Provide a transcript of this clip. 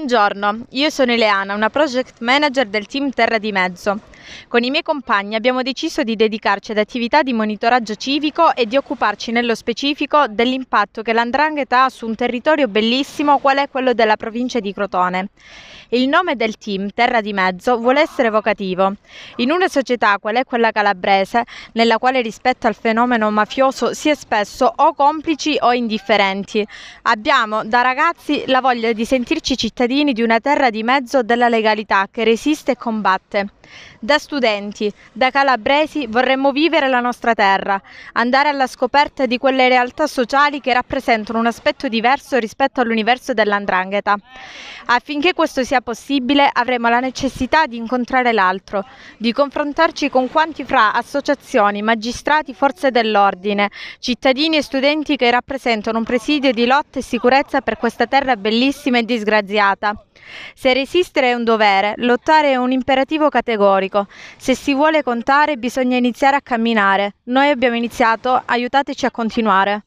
Buongiorno, io sono Ileana, una project manager del team Terra di Mezzo. Con i miei compagni abbiamo deciso di dedicarci ad attività di monitoraggio civico e di occuparci nello specifico dell'impatto che l'andrangheta ha su un territorio bellissimo qual è quello della provincia di Crotone. Il nome del team, Terra di Mezzo, vuole essere evocativo. In una società qual è quella calabrese, nella quale rispetto al fenomeno mafioso si è spesso o complici o indifferenti, abbiamo da ragazzi la voglia di sentirci cittadini di una terra di mezzo della legalità che resiste e combatte. Da studenti, da calabresi vorremmo vivere la nostra terra, andare alla scoperta di quelle realtà sociali che rappresentano un aspetto diverso rispetto all'universo dell'andrangheta. Affinché questo sia possibile avremo la necessità di incontrare l'altro, di confrontarci con quanti fra associazioni, magistrati, forze dell'ordine, cittadini e studenti che rappresentano un presidio di lotta e sicurezza per questa terra bellissima e disgraziata. Se resistere è un dovere, lottare è un imperativo categorico. Se si vuole contare bisogna iniziare a camminare. Noi abbiamo iniziato, aiutateci a continuare.